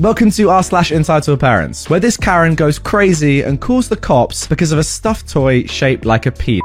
Welcome to r slash entitled parents, where this Karen goes crazy and calls the cops because of a stuffed toy shaped like a pea.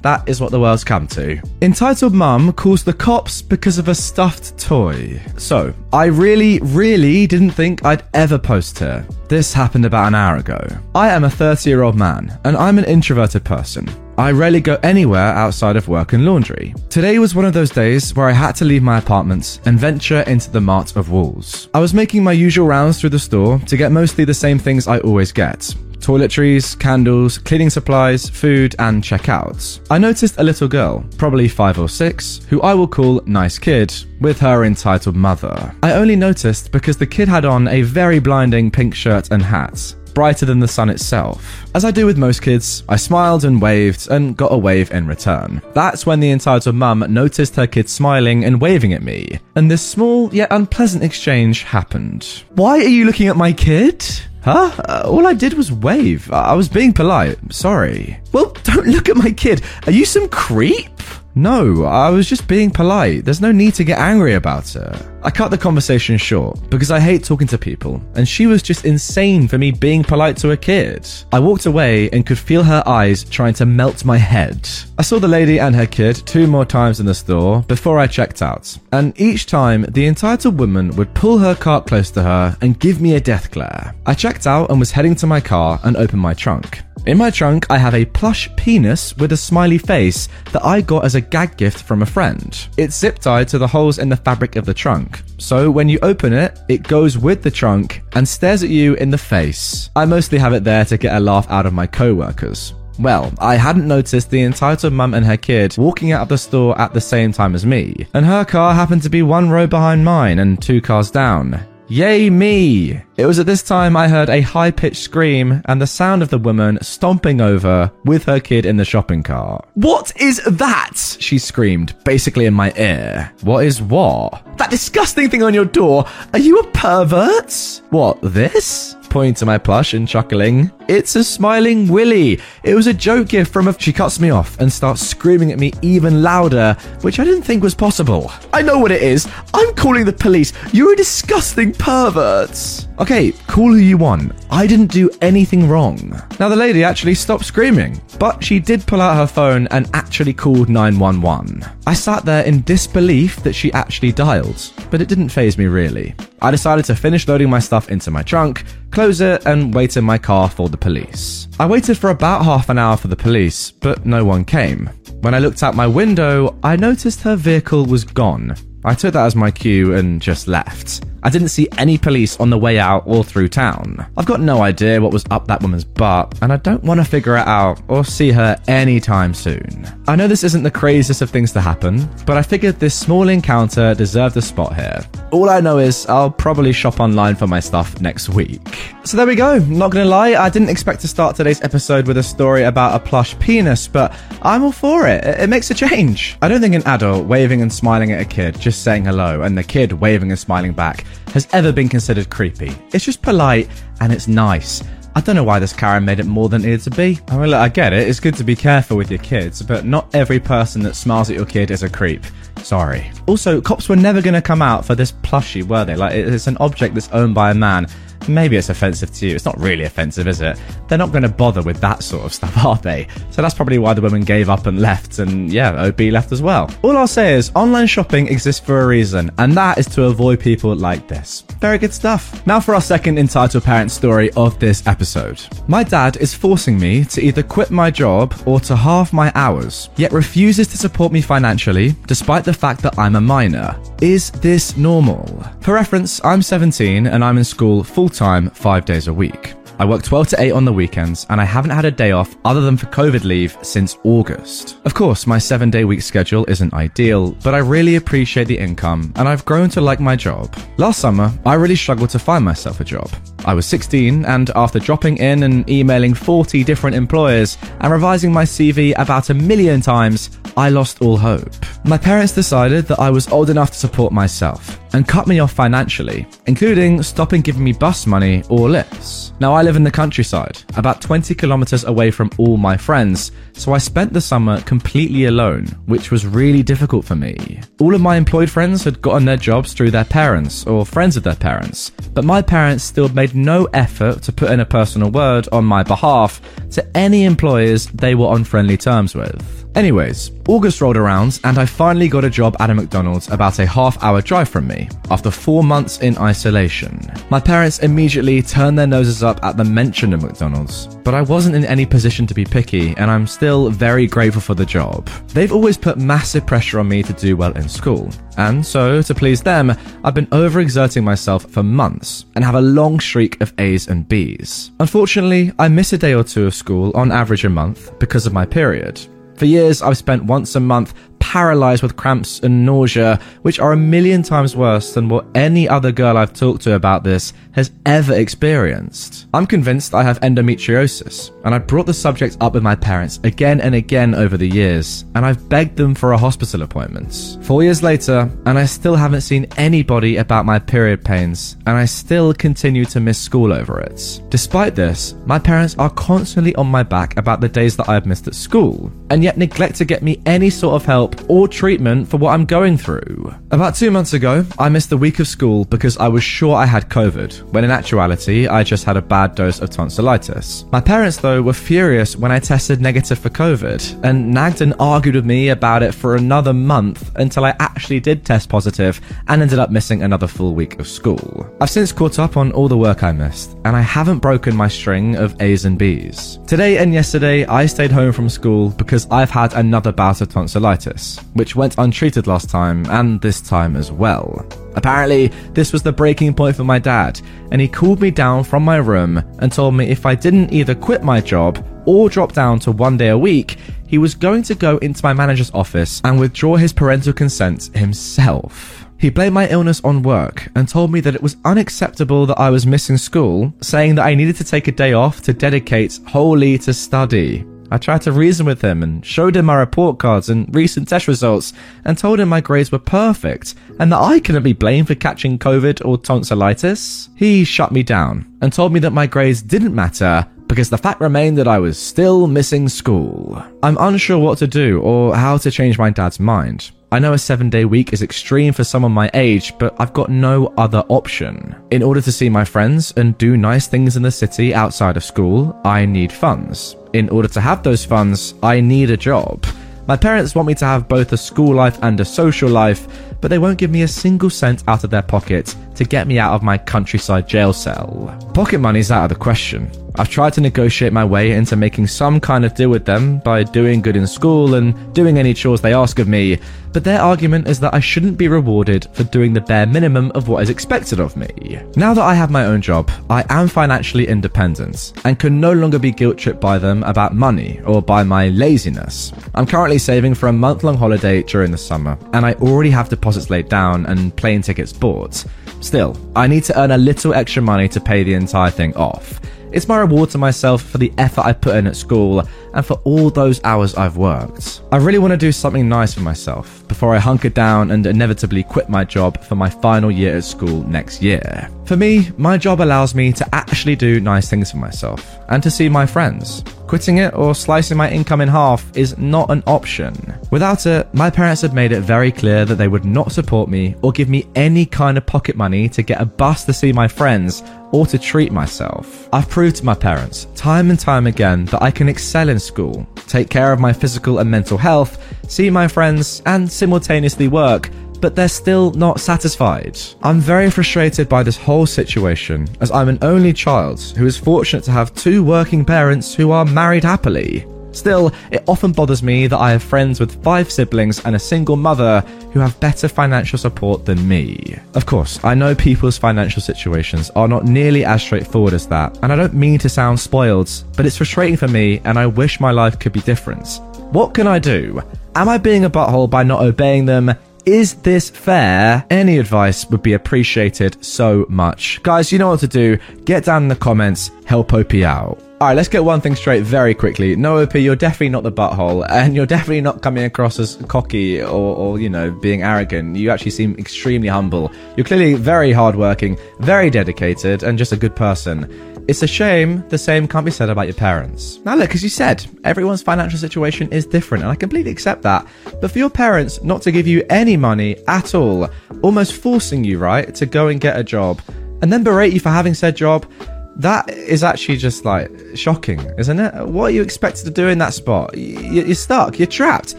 That is what the world's come to. Entitled Mum calls the cops because of a stuffed toy. So, I really, really didn't think I'd ever post here. This happened about an hour ago. I am a 30 year old man, and I'm an introverted person. I rarely go anywhere outside of work and laundry. Today was one of those days where I had to leave my apartment and venture into the mart of walls. I was making my usual rounds through the store to get mostly the same things I always get toiletries, candles, cleaning supplies, food, and checkouts. I noticed a little girl, probably five or six, who I will call Nice Kid, with her entitled mother. I only noticed because the kid had on a very blinding pink shirt and hat, brighter than the sun itself. As I do with most kids, I smiled and waved and got a wave in return. That's when the entitled mum noticed her kid smiling and waving at me, and this small yet unpleasant exchange happened. Why are you looking at my kid? Huh? Uh, all I did was wave. I was being polite. Sorry. Well, don't look at my kid. Are you some creep? No, I was just being polite. There's no need to get angry about it. I cut the conversation short because I hate talking to people, and she was just insane for me being polite to a kid. I walked away and could feel her eyes trying to melt my head. I saw the lady and her kid two more times in the store before I checked out, and each time the entitled woman would pull her cart close to her and give me a death glare. I checked out and was heading to my car and opened my trunk. In my trunk, I have a plush penis with a smiley face that I got as a gag gift from a friend. It's zip tied to the holes in the fabric of the trunk, so when you open it, it goes with the trunk and stares at you in the face. I mostly have it there to get a laugh out of my co workers. Well, I hadn't noticed the entitled mum and her kid walking out of the store at the same time as me, and her car happened to be one row behind mine and two cars down. Yay me! It was at this time I heard a high pitched scream and the sound of the woman stomping over with her kid in the shopping cart. What is that? She screamed, basically in my ear. What is what? That disgusting thing on your door. Are you a pervert? What, this? Pointing to my plush and chuckling. It's a smiling Willy. It was a joke gift from a. She cuts me off and starts screaming at me even louder, which I didn't think was possible. I know what it is. I'm calling the police. You're a disgusting pervert. Okay, call who you want. I didn't do anything wrong. Now, the lady actually stopped screaming, but she did pull out her phone and actually called 911. I sat there in disbelief that she actually dialed, but it didn't faze me really. I decided to finish loading my stuff into my trunk, close it, and wait in my car for the police. I waited for about half an hour for the police, but no one came. When I looked out my window, I noticed her vehicle was gone. I took that as my cue and just left. I didn't see any police on the way out or through town. I've got no idea what was up that woman's butt, and I don't want to figure it out or see her anytime soon. I know this isn't the craziest of things to happen, but I figured this small encounter deserved a spot here. All I know is I'll probably shop online for my stuff next week. So there we go. Not gonna lie, I didn't expect to start today's episode with a story about a plush penis, but I'm all for it. It, makes a change. I don't think an adult waving and smiling at a kid, just saying hello, and the kid waving and smiling back has ever been considered creepy. It's just polite and it's nice. I don't know why this Karen made it more than it needed to be. I mean, look, I get it. It's good to be careful with your kids, but not every person that smiles at your kid is a creep. Sorry. Also, cops were never going to come out for this plushie, were they? Like, it's an object that's owned by a man. Maybe it's offensive to you. It's not really offensive, is it? They're not going to bother with that sort of stuff, are they? So that's probably why the women gave up and left, and yeah, OP left as well. All I'll say is online shopping exists for a reason, and that is to avoid people like this. Very good stuff. Now for our second entitled parent story of this episode. My dad is forcing me to either quit my job or to halve my hours, yet refuses to support me financially despite the fact that I'm a minor. Is this normal? For reference, I'm 17 and I'm in school full time, five days a week. I work 12 to 8 on the weekends, and I haven't had a day off other than for COVID leave since August. Of course, my seven day week schedule isn't ideal, but I really appreciate the income, and I've grown to like my job. Last summer, I really struggled to find myself a job. I was 16, and after dropping in and emailing 40 different employers and revising my CV about a million times, I lost all hope. My parents decided that I was old enough to support myself and cut me off financially, including stopping giving me bus money or lifts. Now, I live in the countryside, about 20 kilometers away from all my friends, so I spent the summer completely alone, which was really difficult for me. All of my employed friends had gotten their jobs through their parents or friends of their parents, but my parents still made no effort to put in a personal word on my behalf to any employers they were on friendly terms with. Anyways, August rolled around and I finally got a job at a McDonald's about a half hour drive from me after four months in isolation. My parents immediately turned their noses up at the mention of McDonald's, but I wasn't in any position to be picky and I'm still very grateful for the job. They've always put massive pressure on me to do well in school, and so to please them, I've been overexerting myself for months and have a long streak of A's and B's. Unfortunately, I miss a day or two of school on average a month because of my period. For years, I've spent once a month paralyzed with cramps and nausea, which are a million times worse than what any other girl I've talked to about this has ever experienced. I'm convinced I have endometriosis, and I brought the subject up with my parents again and again over the years, and I've begged them for a hospital appointment. Four years later, and I still haven't seen anybody about my period pains, and I still continue to miss school over it. Despite this, my parents are constantly on my back about the days that I've missed at school, and yet neglect to get me any sort of help or treatment for what I'm going through. About two months ago, I missed a week of school because I was sure I had COVID, when in actuality, I just had a bad dose of tonsillitis. My parents, though, were furious when I tested negative for COVID and nagged and argued with me about it for another month until I actually did test positive and ended up missing another full week of school. I've since caught up on all the work I missed, and I haven't broken my string of A's and B's. Today and yesterday, I stayed home from school because I've had another bout of tonsillitis which went untreated last time and this time as well. Apparently, this was the breaking point for my dad, and he called me down from my room and told me if I didn't either quit my job or drop down to one day a week, he was going to go into my manager's office and withdraw his parental consent himself. He blamed my illness on work and told me that it was unacceptable that I was missing school, saying that I needed to take a day off to dedicate wholly to study. I tried to reason with him and showed him my report cards and recent test results and told him my grades were perfect and that I couldn't be blamed for catching COVID or tonsillitis. He shut me down and told me that my grades didn't matter because the fact remained that I was still missing school. I'm unsure what to do or how to change my dad's mind. I know a seven day week is extreme for someone my age, but I've got no other option. In order to see my friends and do nice things in the city outside of school, I need funds. In order to have those funds, I need a job. My parents want me to have both a school life and a social life, but they won't give me a single cent out of their pocket to get me out of my countryside jail cell. Pocket money's out of the question. I've tried to negotiate my way into making some kind of deal with them by doing good in school and doing any chores they ask of me, but their argument is that I shouldn't be rewarded for doing the bare minimum of what is expected of me. Now that I have my own job, I am financially independent and can no longer be guilt tripped by them about money or by my laziness. I'm currently saving for a month long holiday during the summer, and I already have deposits laid down and plane tickets bought. Still, I need to earn a little extra money to pay the entire thing off. It's my reward to myself for the effort I put in at school and for all those hours I've worked. I really want to do something nice for myself before I hunker down and inevitably quit my job for my final year at school next year. For me, my job allows me to actually do nice things for myself and to see my friends. Quitting it or slicing my income in half is not an option. Without it, my parents had made it very clear that they would not support me or give me any kind of pocket money to get a bus to see my friends or to treat myself. I've proved to my parents time and time again that I can excel in school, take care of my physical and mental health, see my friends, and simultaneously work but they're still not satisfied. I'm very frustrated by this whole situation, as I'm an only child who is fortunate to have two working parents who are married happily. Still, it often bothers me that I have friends with five siblings and a single mother who have better financial support than me. Of course, I know people's financial situations are not nearly as straightforward as that, and I don't mean to sound spoiled, but it's frustrating for me and I wish my life could be different. What can I do? Am I being a butthole by not obeying them? Is this fair? Any advice would be appreciated so much. Guys, you know what to do. Get down in the comments, help OP out. All right, let's get one thing straight very quickly. No, OP, you're definitely not the butthole, and you're definitely not coming across as cocky or, or, you know, being arrogant. You actually seem extremely humble. You're clearly very hardworking, very dedicated, and just a good person. It's a shame the same can't be said about your parents. Now, look, as you said, everyone's financial situation is different, and I completely accept that. But for your parents not to give you any money at all, almost forcing you, right, to go and get a job, and then berate you for having said job, that is actually just like shocking, isn't it? What are you expected to do in that spot? You're stuck, you're trapped.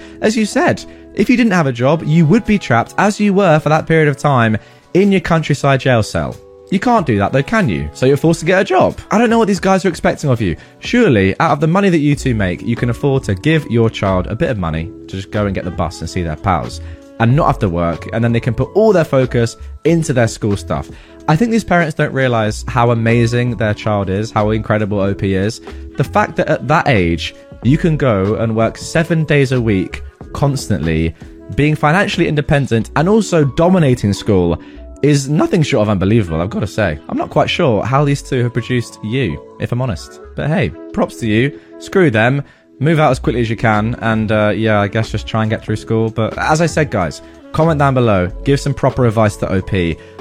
As you said, if you didn't have a job, you would be trapped, as you were for that period of time, in your countryside jail cell. You can't do that though, can you? So you're forced to get a job. I don't know what these guys are expecting of you. Surely, out of the money that you two make, you can afford to give your child a bit of money to just go and get the bus and see their pals and not have to work, and then they can put all their focus into their school stuff. I think these parents don't realize how amazing their child is, how incredible OP is. The fact that at that age, you can go and work seven days a week constantly, being financially independent and also dominating school is nothing short of unbelievable, I've got to say. I'm not quite sure how these two have produced you, if I'm honest. But hey, props to you. Screw them. Move out as quickly as you can, and uh, yeah, I guess just try and get through school. But as I said, guys, comment down below, give some proper advice to OP,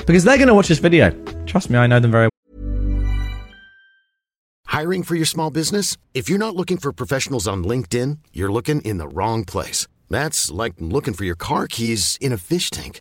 because they're going to watch this video. Trust me, I know them very well. Hiring for your small business? If you're not looking for professionals on LinkedIn, you're looking in the wrong place. That's like looking for your car keys in a fish tank.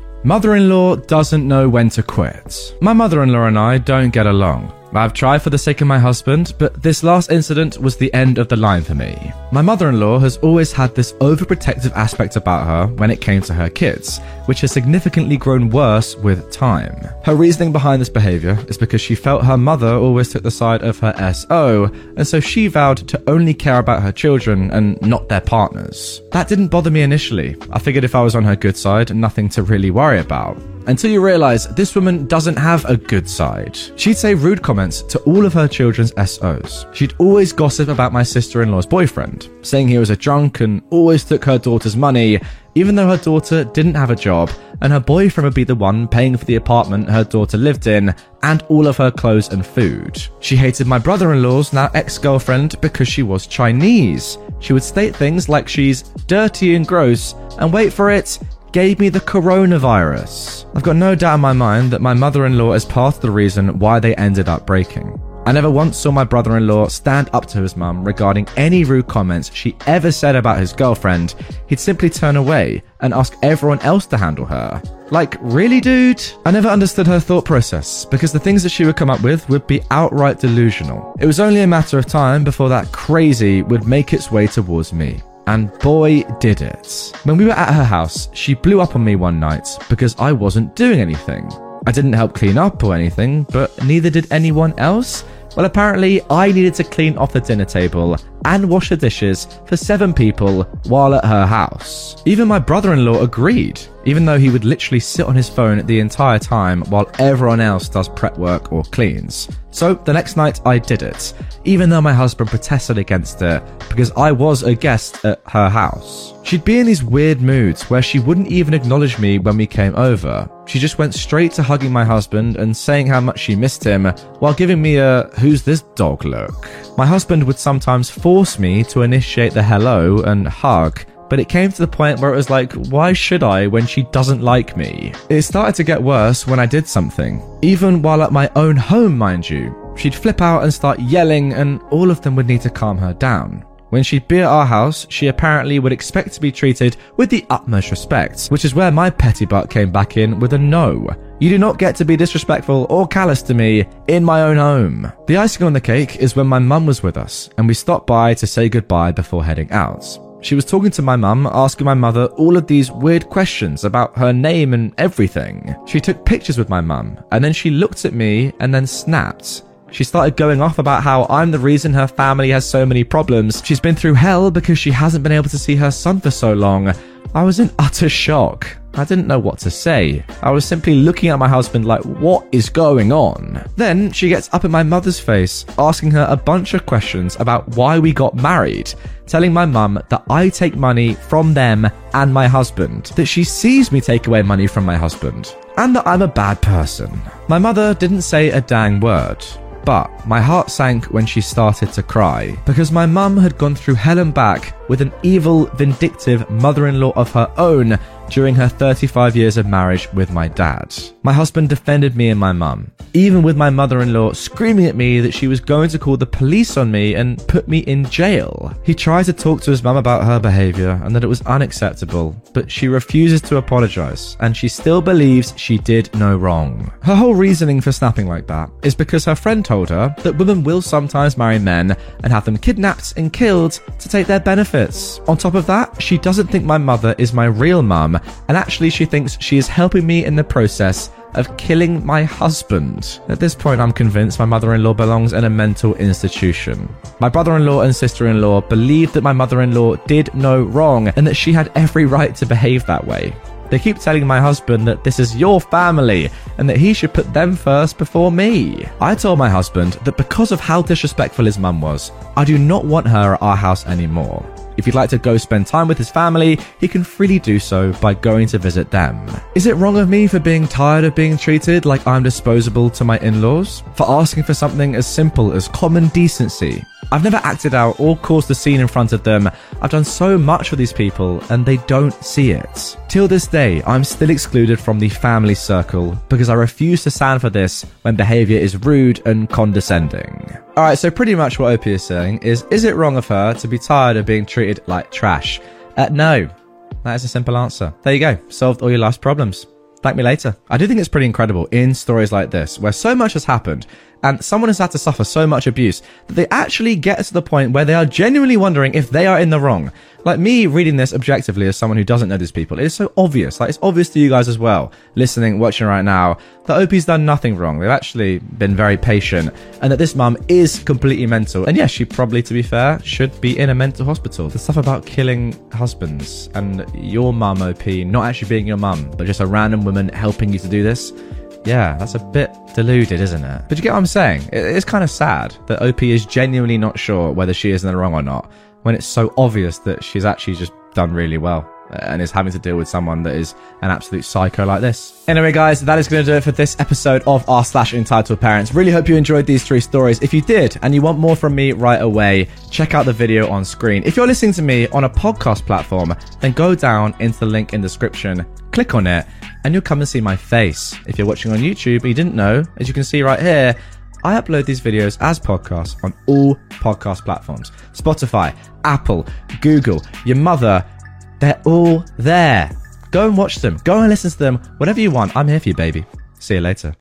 Mother-in-law doesn't know when to quit. My mother-in-law and I don't get along. I've tried for the sake of my husband, but this last incident was the end of the line for me. My mother in law has always had this overprotective aspect about her when it came to her kids, which has significantly grown worse with time. Her reasoning behind this behaviour is because she felt her mother always took the side of her SO, and so she vowed to only care about her children and not their partners. That didn't bother me initially. I figured if I was on her good side, nothing to really worry about until you realize this woman doesn't have a good side. She'd say rude comments to all of her children's SOs. She'd always gossip about my sister in law's boyfriend, saying he was a drunk and always took her daughter's money, even though her daughter didn't have a job, and her boyfriend would be the one paying for the apartment her daughter lived in and all of her clothes and food. She hated my brother in law's now ex girlfriend because she was Chinese. She would state things like she's dirty and gross, and wait for it, gave me the coronavirus. I've got no doubt in my mind that my mother in law is part of the reason why they ended up breaking. I never once saw my brother in law stand up to his mum regarding any rude comments she ever said about his girlfriend. He'd simply turn away and ask everyone else to handle her. Like, really, dude? I never understood her thought process because the things that she would come up with would be outright delusional. It was only a matter of time before that crazy would make its way towards me. And boy, did it. When we were at her house, she blew up on me one night because I wasn't doing anything. I didn't help clean up or anything, but neither did anyone else. Well, apparently, I needed to clean off the dinner table and wash the dishes for seven people while at her house. Even my brother in law agreed, even though he would literally sit on his phone the entire time while everyone else does prep work or cleans. So the next night I did it, even though my husband protested against it because I was a guest at her house. She'd be in these weird moods where she wouldn't even acknowledge me when we came over. She just went straight to hugging my husband and saying how much she missed him while giving me a who's this dog look. My husband would sometimes force me to initiate the hello and hug, but it came to the point where it was like, why should I when she doesn't like me? It started to get worse when I did something. Even while at my own home, mind you. She'd flip out and start yelling, and all of them would need to calm her down. When she'd be at our house, she apparently would expect to be treated with the utmost respect, which is where my petty butt came back in with a no. You do not get to be disrespectful or callous to me in my own home. The icing on the cake is when my mum was with us and we stopped by to say goodbye before heading out. She was talking to my mum, asking my mother all of these weird questions about her name and everything. She took pictures with my mum, and then she looked at me and then snapped. She started going off about how I'm the reason her family has so many problems. She's been through hell because she hasn't been able to see her son for so long. I was in utter shock. I didn't know what to say. I was simply looking at my husband like, what is going on? Then she gets up in my mother's face, asking her a bunch of questions about why we got married, telling my mum that I take money from them and my husband, that she sees me take away money from my husband, and that I'm a bad person. My mother didn't say a dang word. But my heart sank when she started to cry because my mum had gone through hell and back with an evil, vindictive mother in law of her own during her 35 years of marriage with my dad. My husband defended me and my mum, even with my mother in law screaming at me that she was going to call the police on me and put me in jail. He tried to talk to his mum about her behaviour and that it was unacceptable, but she refuses to apologise and she still believes she did no wrong. Her whole reasoning for snapping like that is because her friend told her that women will sometimes marry men and have them kidnapped and killed to take their benefits. On top of that, she doesn't think my mother is my real mum and actually she thinks she is helping me in the process of killing my husband. At this point, I'm convinced my mother in law belongs in a mental institution. My brother in law and sister in law believe that my mother in law did no wrong and that she had every right to behave that way. They keep telling my husband that this is your family and that he should put them first before me. I told my husband that because of how disrespectful his mum was, I do not want her at our house anymore. If he'd like to go spend time with his family, he can freely do so by going to visit them. Is it wrong of me for being tired of being treated like I'm disposable to my in laws? For asking for something as simple as common decency? I've never acted out or caused a scene in front of them. I've done so much for these people and they don't see it. Till this day, I'm still excluded from the family circle because I refuse to stand for this when behavior is rude and condescending. Alright, so pretty much what Opie is saying is is it wrong of her to be tired of being treated like trash? Uh, no. That is a simple answer. There you go. Solved all your life's problems. Thank me later. I do think it's pretty incredible in stories like this, where so much has happened and someone has had to suffer so much abuse that they actually get to the point where they are genuinely wondering if they are in the wrong. Like me reading this objectively as someone who doesn't know these people, it is so obvious. Like it's obvious to you guys as well, listening, watching right now, that Opie's done nothing wrong. They've actually been very patient, and that this mum is completely mental. And yes, she probably, to be fair, should be in a mental hospital. The stuff about killing husbands and your mum, OP, not actually being your mum, but just a random woman helping you to do this yeah, that's a bit deluded, isn't it? But you get what I'm saying? It's kind of sad that OP is genuinely not sure whether she is in the wrong or not, when it's so obvious that she's actually just done really well and is having to deal with someone that is an absolute psycho like this. Anyway, guys, that is going to do it for this episode of r slash entitled parents. Really hope you enjoyed these three stories. If you did and you want more from me right away, check out the video on screen. If you're listening to me on a podcast platform, then go down into the link in the description, click on it, and you'll come and see my face. If you're watching on YouTube and you didn't know, as you can see right here, I upload these videos as podcasts on all podcast platforms Spotify, Apple, Google, your mother, they're all there. Go and watch them, go and listen to them, whatever you want. I'm here for you, baby. See you later.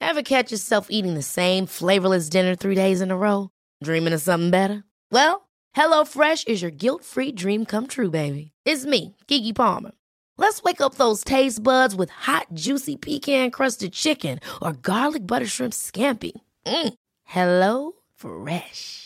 Ever catch yourself eating the same flavorless dinner three days in a row? Dreaming of something better? Well, HelloFresh is your guilt free dream come true, baby. It's me, Keke Palmer. Let's wake up those taste buds with hot, juicy pecan crusted chicken or garlic butter shrimp scampi. Mm. Hello Fresh.